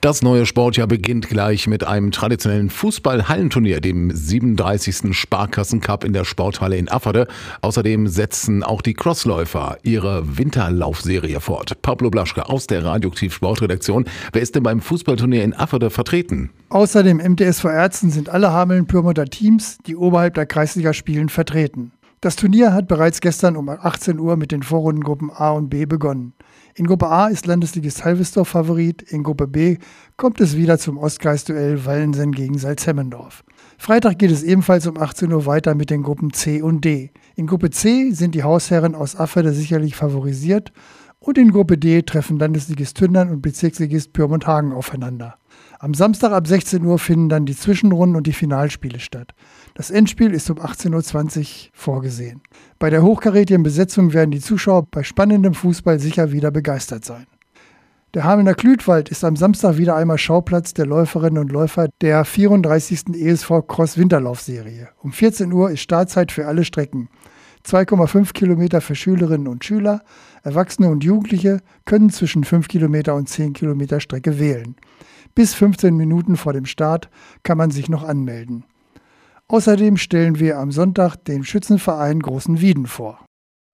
Das neue Sportjahr beginnt gleich mit einem traditionellen Fußball-Hallenturnier, dem 37. Sparkassencup in der Sporthalle in Afferde. Außerdem setzen auch die Crossläufer ihre Winterlaufserie fort. Pablo Blaschke aus der Radioaktiv Sportredaktion. Wer ist denn beim Fußballturnier in Afferde vertreten? Außer dem MTSV Ärzten sind alle Hameln-Pyrmoder Teams, die oberhalb der Kreisliga spielen, vertreten. Das Turnier hat bereits gestern um 18 Uhr mit den Vorrundengruppen A und B begonnen. In Gruppe A ist Landesligist Halvesdorf Favorit, in Gruppe B kommt es wieder zum Ostkreisduell Wallensen gegen Salzhemmendorf. Freitag geht es ebenfalls um 18 Uhr weiter mit den Gruppen C und D. In Gruppe C sind die Hausherren aus Afferde sicherlich favorisiert und in Gruppe D treffen Landesligist Tündern und Bezirksligist Pyrmont-Hagen aufeinander. Am Samstag ab 16 Uhr finden dann die Zwischenrunden und die Finalspiele statt. Das Endspiel ist um 18.20 Uhr vorgesehen. Bei der hochkarätigen Besetzung werden die Zuschauer bei spannendem Fußball sicher wieder begeistert sein. Der Hamelner Klütwald ist am Samstag wieder einmal Schauplatz der Läuferinnen und Läufer der 34. ESV Cross Winterlaufserie. Um 14 Uhr ist Startzeit für alle Strecken. 2,5 Kilometer für Schülerinnen und Schüler, Erwachsene und Jugendliche können zwischen 5 Kilometer und 10 Kilometer Strecke wählen. Bis 15 Minuten vor dem Start kann man sich noch anmelden. Außerdem stellen wir am Sonntag den Schützenverein Großen Wieden vor.